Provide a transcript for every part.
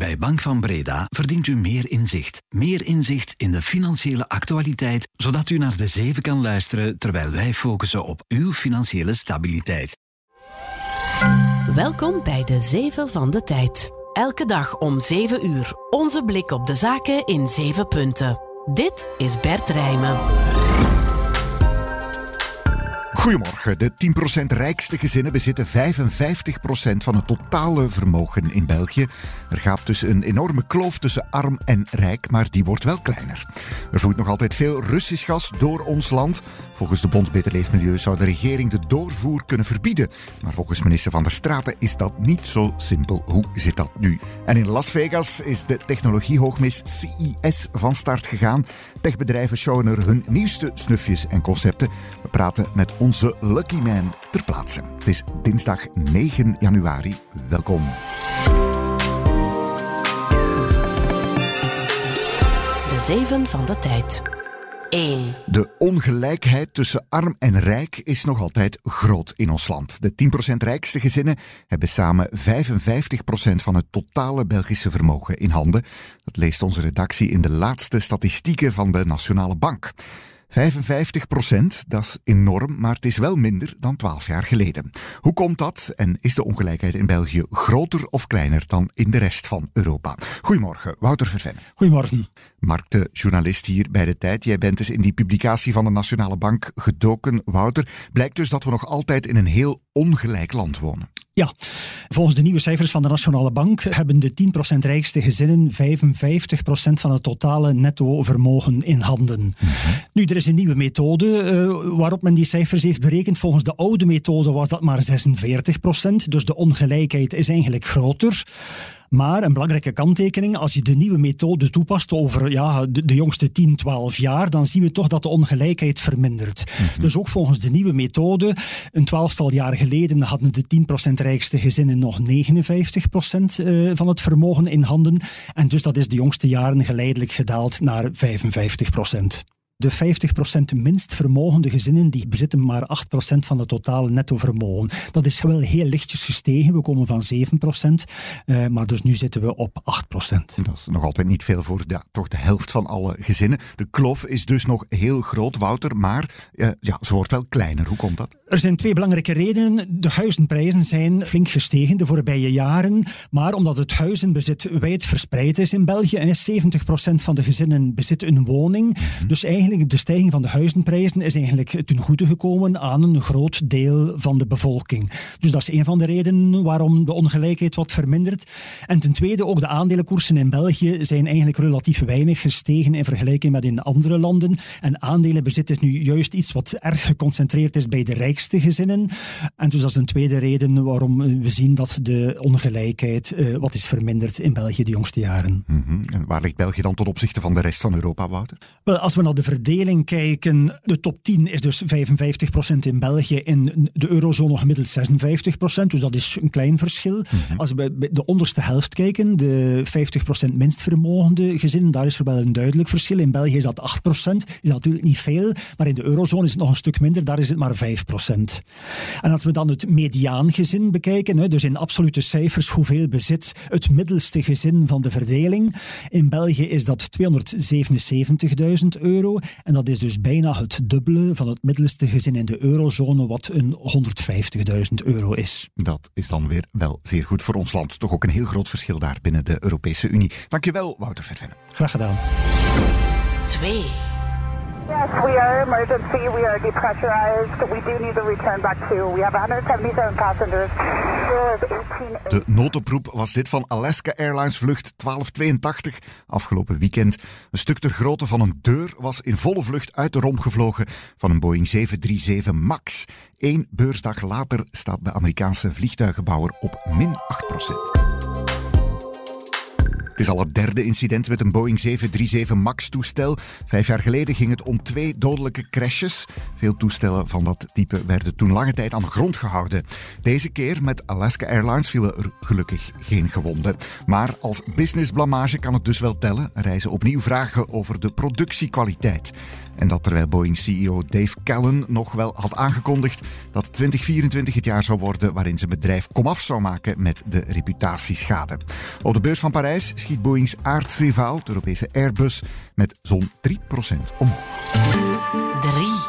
Bij Bank van Breda verdient u meer inzicht. Meer inzicht in de financiële actualiteit, zodat u naar de zeven kan luisteren terwijl wij focussen op uw financiële stabiliteit. Welkom bij de Zeven van de Tijd. Elke dag om 7 uur. Onze blik op de zaken in 7 punten. Dit is Bert Rijmen. Goedemorgen. De 10% rijkste gezinnen bezitten 55% van het totale vermogen in België. Er gaat dus een enorme kloof tussen arm en rijk, maar die wordt wel kleiner. Er voert nog altijd veel Russisch gas door ons land. Volgens de Bond Beter Leefmilieu zou de regering de doorvoer kunnen verbieden. Maar volgens minister Van der Straten is dat niet zo simpel. Hoe zit dat nu? En in Las Vegas is de technologiehoogmis CES van start gegaan. Techbedrijven showen er hun nieuwste snufjes en concepten. We praten met onze Lucky Man ter plaatse. Het is dinsdag 9 januari. Welkom. De Zeven van de Tijd. 1. De ongelijkheid tussen arm en rijk is nog altijd groot in ons land. De 10% rijkste gezinnen hebben samen 55% van het totale Belgische vermogen in handen. Dat leest onze redactie in de laatste statistieken van de Nationale Bank. 55 procent, dat is enorm, maar het is wel minder dan 12 jaar geleden. Hoe komt dat en is de ongelijkheid in België groter of kleiner dan in de rest van Europa? Goedemorgen, Wouter Vervenne. Goedemorgen. Mark, de journalist hier bij de Tijd. Jij bent dus in die publicatie van de Nationale Bank gedoken. Wouter, blijkt dus dat we nog altijd in een heel ongelijk land wonen. Ja, volgens de nieuwe cijfers van de Nationale Bank hebben de 10% rijkste gezinnen 55% van het totale netto vermogen in handen. Nu, er is een nieuwe methode eh, waarop men die cijfers heeft berekend. Volgens de oude methode was dat maar 46%, dus de ongelijkheid is eigenlijk groter. Maar een belangrijke kanttekening, als je de nieuwe methode toepast over ja, de, de jongste 10, 12 jaar, dan zien we toch dat de ongelijkheid vermindert. Dus ook volgens de nieuwe methode, een twaalftal jaar geleden hadden de 10% rijkste gezinnen nog 59% eh, van het vermogen in handen. En dus dat is de jongste jaren geleidelijk gedaald naar 55%. De 50% minst vermogende gezinnen die bezitten maar 8% van het totale netto vermogen. Dat is wel heel lichtjes gestegen. We komen van 7%, eh, maar dus nu zitten we op 8%. Dat is nog altijd niet veel voor ja, toch de helft van alle gezinnen. De kloof is dus nog heel groot, Wouter, maar eh, ja, ze wordt wel kleiner. Hoe komt dat? Er zijn twee belangrijke redenen. De huizenprijzen zijn flink gestegen de voorbije jaren, maar omdat het huizenbezit wijd verspreid is in België, en 70% van de gezinnen bezit een woning, dus eigenlijk de stijging van de huizenprijzen is eigenlijk ten goede gekomen aan een groot deel van de bevolking. Dus dat is een van de redenen waarom de ongelijkheid wat vermindert. En ten tweede, ook de aandelenkoersen in België zijn eigenlijk relatief weinig gestegen in vergelijking met in andere landen. En aandelenbezit is nu juist iets wat erg geconcentreerd is bij de rijkste gezinnen. En dus dat is een tweede reden waarom we zien dat de ongelijkheid uh, wat is verminderd in België de jongste jaren. Mm -hmm. En waar ligt België dan ten opzichte van de rest van Europa, Wouter? Wel, als we naar de verdeling kijken, de top 10 is dus 55% in België, in de eurozone gemiddeld 56%, dus dat is een klein verschil. Mm -hmm. Als we bij de onderste helft kijken, de 50% minst vermogende gezinnen, daar is er wel een duidelijk verschil. In België is dat 8%, is natuurlijk niet veel, maar in de eurozone is het nog een stuk minder, daar is het maar 5%. En als we dan het mediaangezin bekijken, dus in absolute cijfers hoeveel bezit het middelste gezin van de verdeling, in België is dat 277.000 euro. En dat is dus bijna het dubbele van het middelste gezin in de eurozone, wat een 150.000 euro is. Dat is dan weer wel zeer goed voor ons land. Toch ook een heel groot verschil daar binnen de Europese Unie. Dankjewel, Wouter Vervenne. Graag gedaan. 2. Yes, we are emergency. We are depressurized. We do need to return back to. We have 177 passengers. De noodoproep was dit van Alaska Airlines vlucht 1282 afgelopen weekend. Een stuk ter grootte van een deur was in volle vlucht uit de romp gevlogen van een Boeing 737 MAX. Eén beursdag later staat de Amerikaanse vliegtuigenbouwer op min 8 procent. Het is al het derde incident met een Boeing 737 MAX-toestel. Vijf jaar geleden ging het om twee dodelijke crashes. Veel toestellen van dat type werden toen lange tijd aan de grond gehouden. Deze keer met Alaska Airlines vielen er gelukkig geen gewonden. Maar als businessblamage kan het dus wel tellen. Reizen opnieuw vragen over de productiekwaliteit. En dat terwijl Boeing-CEO Dave Callen nog wel had aangekondigd dat 2024 het jaar zou worden waarin zijn bedrijf komaf zou maken met de reputatieschade. Op de beurs van Parijs Boeings aardsrivaal, de Europese Airbus, met zo'n 3% omhoog. 3.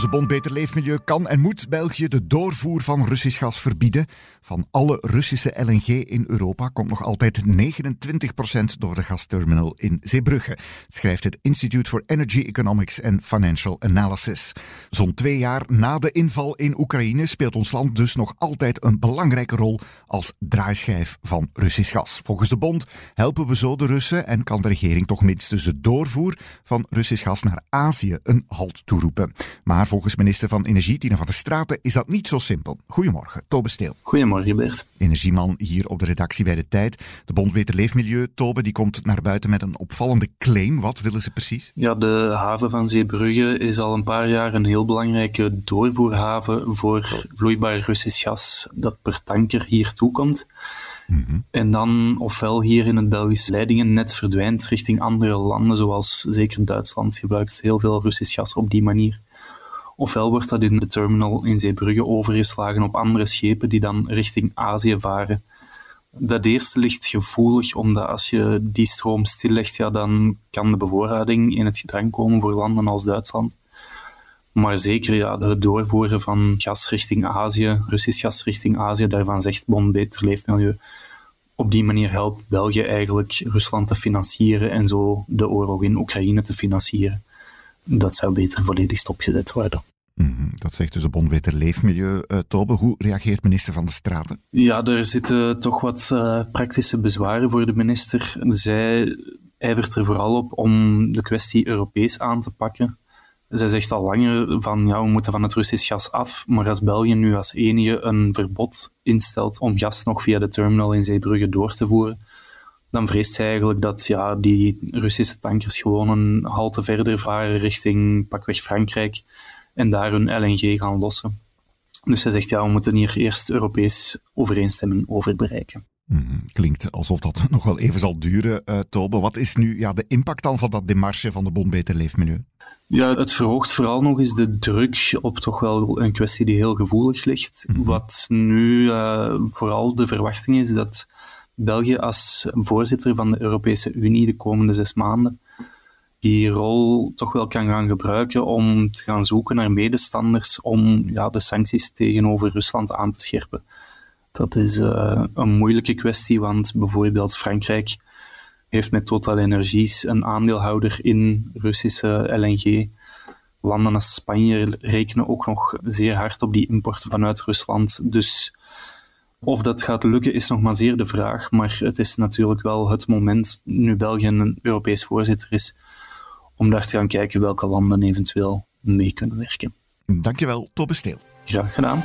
Volgens de Bond Beter Leefmilieu kan en moet België de doorvoer van Russisch gas verbieden. Van alle Russische LNG in Europa komt nog altijd 29% door de gasterminal in Zeebrugge, schrijft het Institute for Energy Economics and Financial Analysis. Zo'n twee jaar na de inval in Oekraïne speelt ons land dus nog altijd een belangrijke rol als draaischijf van Russisch gas. Volgens de Bond helpen we zo de Russen en kan de regering toch minstens de doorvoer van Russisch gas naar Azië een halt toeroepen. Maar volgens minister van Energie, Tina van der Straten, is dat niet zo simpel. Goedemorgen, Tobe Steel. Goedemorgen, Bert. Energieman hier op de redactie bij De Tijd. De Bond Beter Leefmilieu, Tobe, die komt naar buiten met een opvallende claim. Wat willen ze precies? Ja, de haven van Zeebrugge is al een paar jaar een heel belangrijke doorvoerhaven voor vloeibaar Russisch gas dat per tanker hier toekomt. Mm En dan ofwel hier in het Belgisch leidingennet verdwijnt richting andere landen, zoals zeker Duitsland gebruikt heel veel Russisch gas op die manier. Ofwel wordt dat in de terminal in Zeebrugge overgeslagen op andere schepen die dan richting Azië varen. Dat eerste ligt gevoelig, omdat als je die stroom stillegt, ja, dan kan de bevoorrading in het gedrang komen voor landen als Duitsland. Maar zeker ja, het doorvoeren van gas richting Azië, Russisch gas richting Azië, daarvan zegt Bon Beter Leefmilieu. Op die manier helpt België eigenlijk Rusland te financieren en zo de oorlog in Oekraïne te financieren. Dat zou beter volledig stopgezet worden. Mhm, dat zegt dus de Bond Leefmilieu. Uh, Tobe, hoe reageert minister Van de Straten? Ja, er zitten toch wat uh, praktische bezwaren voor de minister. Zij ijvert er vooral op om de kwestie Europees aan te pakken. Zij zegt al langer van ja, we moeten van het Russisch gas af, maar als België nu als enige een verbod instelt om gas nog via de terminal in Zeebrugge door te voeren, dan vreest zij eigenlijk dat ja, die Russische tankers gewoon een halte verder varen richting pakweg Frankrijk en daar hun LNG gaan lossen. Dus zij zegt, ja, we moeten hier eerst Europees overeenstemming over bereiken. Mhm. Klinkt alsof dat nog wel even zal duren, uh, Tobe. Wat is nu ja, de impact dan van dat demarche van de Bond Beter Leefmilieu? Ja, het verhoogt vooral nog eens de druk op toch wel een kwestie die heel gevoelig ligt. Mhm. Wat nu uh, vooral de verwachting is dat België als voorzitter van de Europese Unie de komende zes maanden die rol toch wel kan gaan gebruiken om te gaan zoeken naar medestanders om ja, de sancties tegenover Rusland aan te scherpen. Dat is uh, een moeilijke kwestie, want bijvoorbeeld Frankrijk heeft met Total Energies een aandeelhouder in Russische LNG. Landen als Spanje rekenen ook nog zeer hard op die import vanuit Rusland. Dus of dat gaat lukken is nog maar zeer de vraag. Maar het is natuurlijk wel het moment, nu België een Europees voorzitter is, om daar te gaan kijken welke landen eventueel mee kunnen werken. Dankjewel, Tobbe Steel. Graag gedaan.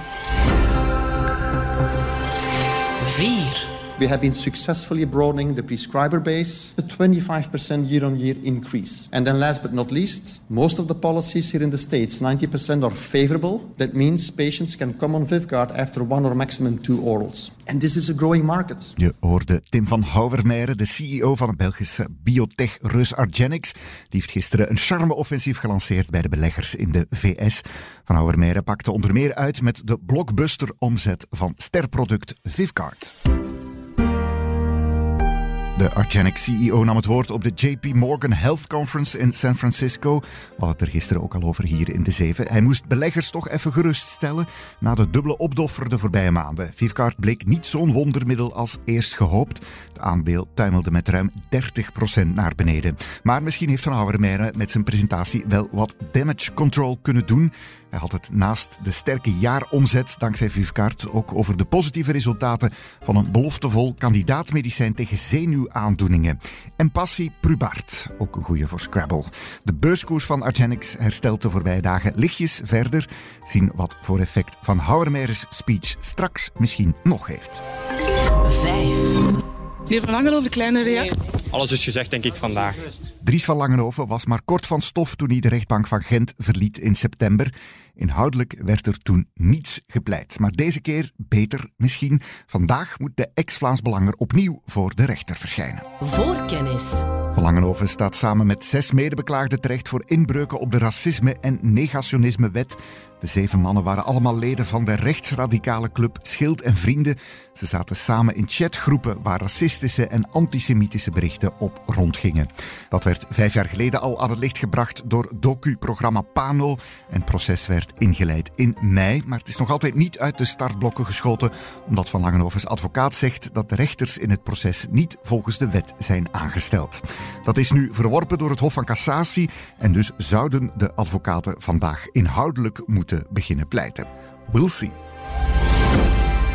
4. We have been successfully broadening the prescriber base, a 25% year on year increase. And then, last but not least, most of the policies here in the States, 90% are favorable. That means patients can come on Vivgard after one or maximum two orals. And this is a growing market. Je hoorde Tim van Houwermeijeren, de CEO van het Belgische biotech-Rus Argenix. Die heeft gisteren een charme-offensief gelanceerd bij de beleggers in de VS. Van Houwermeijeren pakte onder meer uit met de blockbuster-omzet van sterproduct Vivgard. De Argenic CEO nam het woord op de JP Morgan Health Conference in San Francisco. We hadden het er gisteren ook al over hier in de Zeven. Hij moest beleggers toch even geruststellen na de dubbele opdoffer de voorbije maanden. Vivkaart bleek niet zo'n wondermiddel als eerst gehoopt. Het aandeel tuimelde met ruim 30% naar beneden. Maar misschien heeft Van Houwermeijeren met zijn presentatie wel wat damage control kunnen doen. Hij had het naast de sterke jaaromzet dankzij Vivkaart ook over de positieve resultaten van een beloftevol kandidaatmedicijn tegen zenuwaandoeningen. En passie Prubart, ook een goede voor Scrabble. De beurskoers van Argenix herstelt de voorbije dagen lichtjes verder. Zien wat voor effect Van Houwermeijers speech straks misschien nog heeft. 5. Meneer Van Langenhoven, de kleine reactie. alles is gezegd, denk ik, vandaag. Dries van Langenhoven was maar kort van stof toen hij de rechtbank van Gent verliet in september. Inhoudelijk werd er toen niets gepleit. Maar deze keer beter misschien. Vandaag moet de ex-Vlaams Belanger opnieuw voor de rechter verschijnen. Voorkennis. Van Langenhoven staat samen met zes medebeklaagden terecht voor inbreuken op de racisme- en negationisme-wet. De zeven mannen waren allemaal leden van de rechtsradicale club Schild en Vrienden. Ze zaten samen in chatgroepen waar racistische en antisemitische berichten op rondgingen. Dat werd vijf jaar geleden al aan het licht gebracht door docu-programma Pano. En het proces werd ingeleid in mei, maar het is nog altijd niet uit de startblokken geschoten, omdat Van Langenhoven's advocaat zegt dat de rechters in het proces niet volgens de wet zijn aangesteld. Dat is nu verworpen door het Hof van Cassatie en dus zouden de advocaten vandaag inhoudelijk moeten beginnen pleiten. We'll see.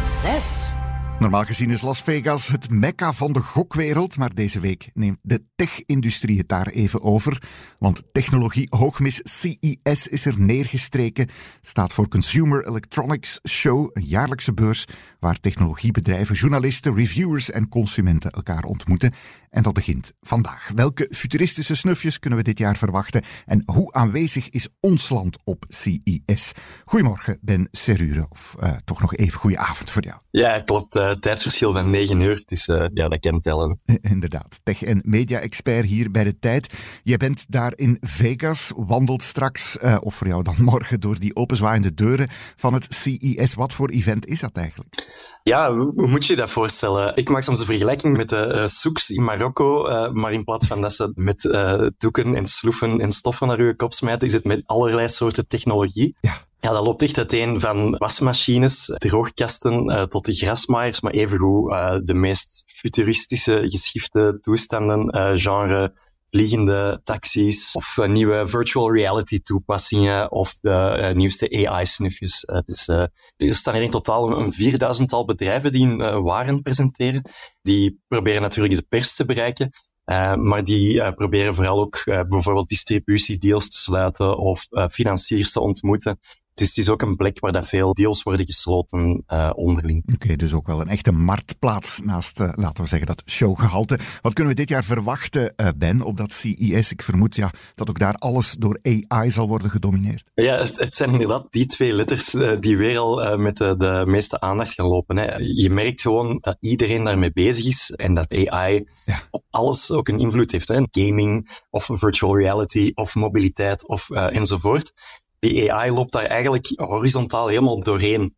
6. Normaal gezien is Las Vegas het mekka van de gokwereld, maar deze week neemt de tech-industrie het daar even over. Want technologie hoogmis CES is er neergestreken, staat voor Consumer Electronics Show, een jaarlijkse beurs waar technologiebedrijven, journalisten, reviewers en consumenten elkaar ontmoeten. En dat begint vandaag. Welke futuristische snufjes kunnen we dit jaar verwachten en hoe aanwezig is ons land op CES? Goedemorgen, Ben Serure, of uh, toch nog even goede avond voor jou. Ja, klopt. Uh, tijdsverschil van 9 uur, dus uh, ja, dat kan tellen. Inderdaad. Tech- en media-expert hier bij de tijd. Jij bent daar in Vegas, wandelt straks, of voor jou dan morgen, door die openzwaaiende deuren van het CES. Wat voor event is dat eigenlijk? Ja, hoe moet je dat voorstellen? Ik maak soms een vergelijking met de souks in Marokko, maar in plaats van dat ze met doeken en sloeven en stoffen naar je kop smijten, is het met allerlei soorten technologie. Ja. Ja, dat loopt echt uiteen van wasmachines, droogkasten, tot de grasmaaiers, maar evengoed de meest futuristische geschifte toestanden, genre vliegende taxis of uh, nieuwe virtual reality toepassingen of de uh, nieuwste AI-snufjes. Uh, dus er staan hier in totaal een vierduizendtal bedrijven die hun waren presenteren. Die proberen natuurlijk de pers te bereiken. maar die proberen vooral ook bijvoorbeeld distributiedeals te sluiten of financiers te ontmoeten. Dus het is ook een plek waar dat veel deals worden gesloten uh, onderling. Oké, okay, dus ook wel een echte marktplaats naast, uh, laten we zeggen, dat showgehalte. Wat kunnen we dit jaar verwachten, uh, Ben, op dat CES? Ik vermoed ja, dat ook daar alles door AI zal worden gedomineerd. Ja, het, het zijn inderdaad die twee letters die weer al met de, de, meeste aandacht gaan lopen. Hè. Je merkt gewoon dat iedereen daarmee bezig is en dat AI ja. op alles ook een invloed heeft. Hè. Gaming of virtual reality of mobiliteit of enzovoort die AI loopt daar eigenlijk horizontaal helemaal doorheen.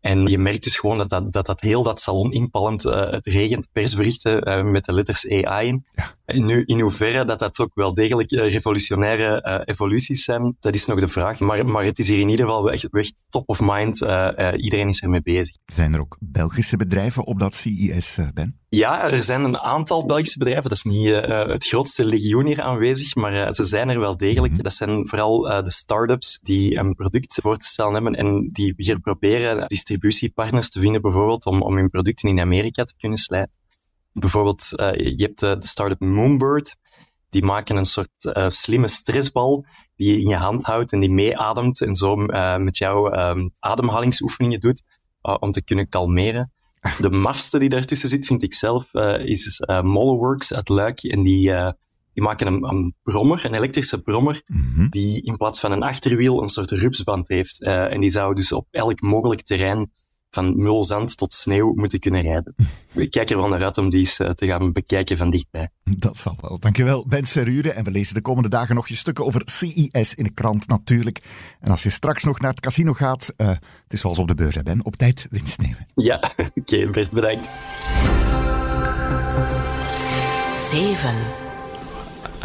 En je merkt dus gewoon dat dat, dat, dat heel dat salon inpalmt. Uh, het regent persberichten uh, met de letters AI in. Ja. En nu, in hoeverre dat dat ook wel degelijk uh, revolutionaire evoluties zijn, dat is nog de vraag. Maar, maar het is hier in ieder geval echt, echt top of mind. iedereen is ermee bezig. Zijn er ook Belgische bedrijven op dat CES, Ben? Ja, er zijn een aantal Belgische bedrijven. Dat is niet uh, het grootste legioen hier aanwezig, maar uh, ze zijn er wel degelijk. Mm -hmm. Dat zijn vooral uh, de start-ups die een product voor te stellen hebben en die hier proberen distributiepartners te vinden, bijvoorbeeld om, om hun producten in Amerika te kunnen slijten. Bijvoorbeeld, je hebt de start-up Moonbird. Die maken een soort slimme stressbal die je in je hand houdt en die meeademt en zo met jou um, ademhalingsoefeningen doet om te kunnen kalmeren. De mafste die daartussen zit, vind ik zelf, uh, is uh, Moleworks uit Luik. En die, uh, die maken een, een, brommer, een elektrische brommer, mm -hmm. die in plaats van een achterwiel een soort rupsband heeft. en die zou dus op elk mogelijk terrein van mulzand tot sneeuw moeten kunnen rijden. Ik kijk er wel naar uit om die eens te gaan bekijken van dichtbij. Dat zal wel. Dankjewel, Ben Serure. En we lezen de komende dagen nog je stukken over CES in de krant natuurlijk. En als je straks nog naar het casino gaat, uh, het is zoals op de beurs, hè Ben, op tijd winst nemen. Ja, oké, okay, best bedankt. 7.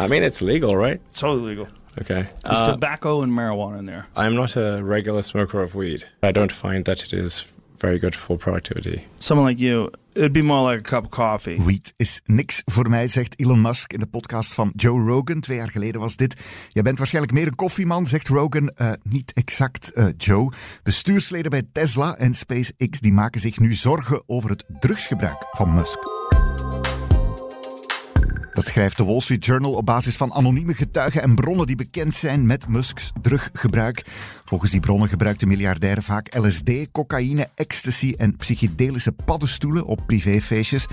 I mean, it's legal, right? It's totally legal. Okay. There's uh, tobacco and marijuana in there. I'm not a regular smoker of weed. I don't find that it is very good for productivity. Someone like you, it'd be more like a cup of coffee. Weed is niks voor mij, zegt Elon Musk in de podcast van Joe Rogan. Twee jaar geleden was dit. Jij bent waarschijnlijk meer een koffieman, zegt Rogan. Uh, niet exact, uh, Joe. Bestuursleden bij Tesla en SpaceX die maken zich nu zorgen over het drugsgebruik van Musk. Dat schrijft de Wall Street Journal op basis van anonieme getuigen en bronnen die bekend zijn met Musks druggebruik. Volgens die bronnen gebruikt de miljardair vaak LSD, cocaïne, ecstasy en psychedelische paddenstoelen op privéfeestjes.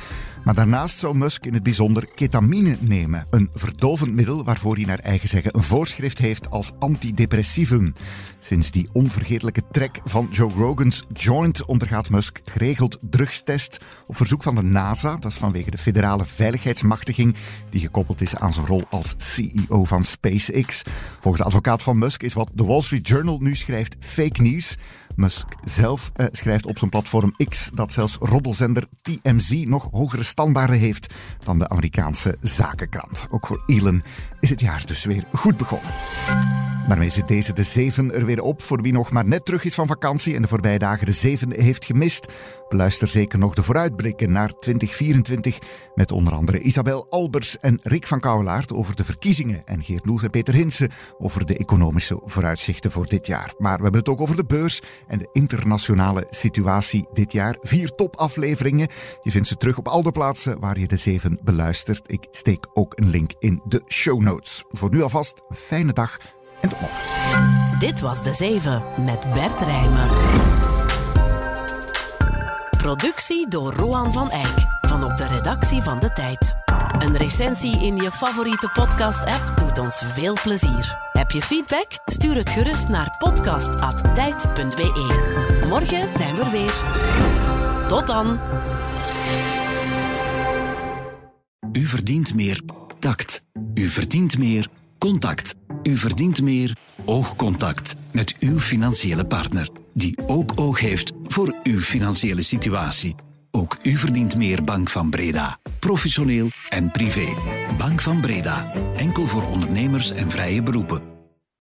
Maar daarnaast zou Musk in het bijzonder ketamine nemen, een verdovend middel waarvoor hij naar eigen zeggen een voorschrift heeft als antidepressivum. Sinds die onvergetelijke trek van Joe Rogan's Joint ondergaat Musk geregeld drugstest op verzoek van de NASA. Dat is vanwege de federale veiligheidsmachtiging die gekoppeld is aan zijn rol als CEO van SpaceX. Volgens de advocaat van Musk is wat de Wall Street Journal nu schrijft fake news. Musk zelf eh, schrijft op zijn platform X dat zelfs roddelzender TMZ nog hogere standaarden heeft dan de Amerikaanse zakenkrant. Ook voor Elon is het jaar dus weer goed begonnen. Daarmee zit deze de zeven er weer op voor wie nog maar net terug is van vakantie en de voorbije dagen de zeven heeft gemist. Beluister zeker nog de vooruitblikken naar 2024 met onder andere Isabel Albers en Rick van Kouwelaert over de verkiezingen en Geert Noels en Peter Hinsen over de economische vooruitzichten voor dit jaar. Maar we hebben het ook over de beurs en de internationale situatie dit jaar. Vier topafleveringen. Je vindt ze terug op al de plaatsen waar je de zeven beluistert. Ik steek ook een link in de show notes. Voor nu alvast fijne dag en tot morgen. Dit was De Zeven met Bert Rijmen. Productie door Roan van Eyck van op de redactie van De Tijd. Een recensie in je favoriete podcast-app doet ons veel plezier. Heb je feedback? Stuur het gerust naar podcast.tijd.be. Morgen zijn we er weer. Tot dan. U verdient meer tact. U verdient meer contact. U verdient meer oogcontact met uw financiële partner, die ook oog heeft voor uw financiële situatie. Ook u verdient meer Bank van Breda. Professioneel en privé. Bank van Breda. Enkel voor ondernemers en vrije beroepen.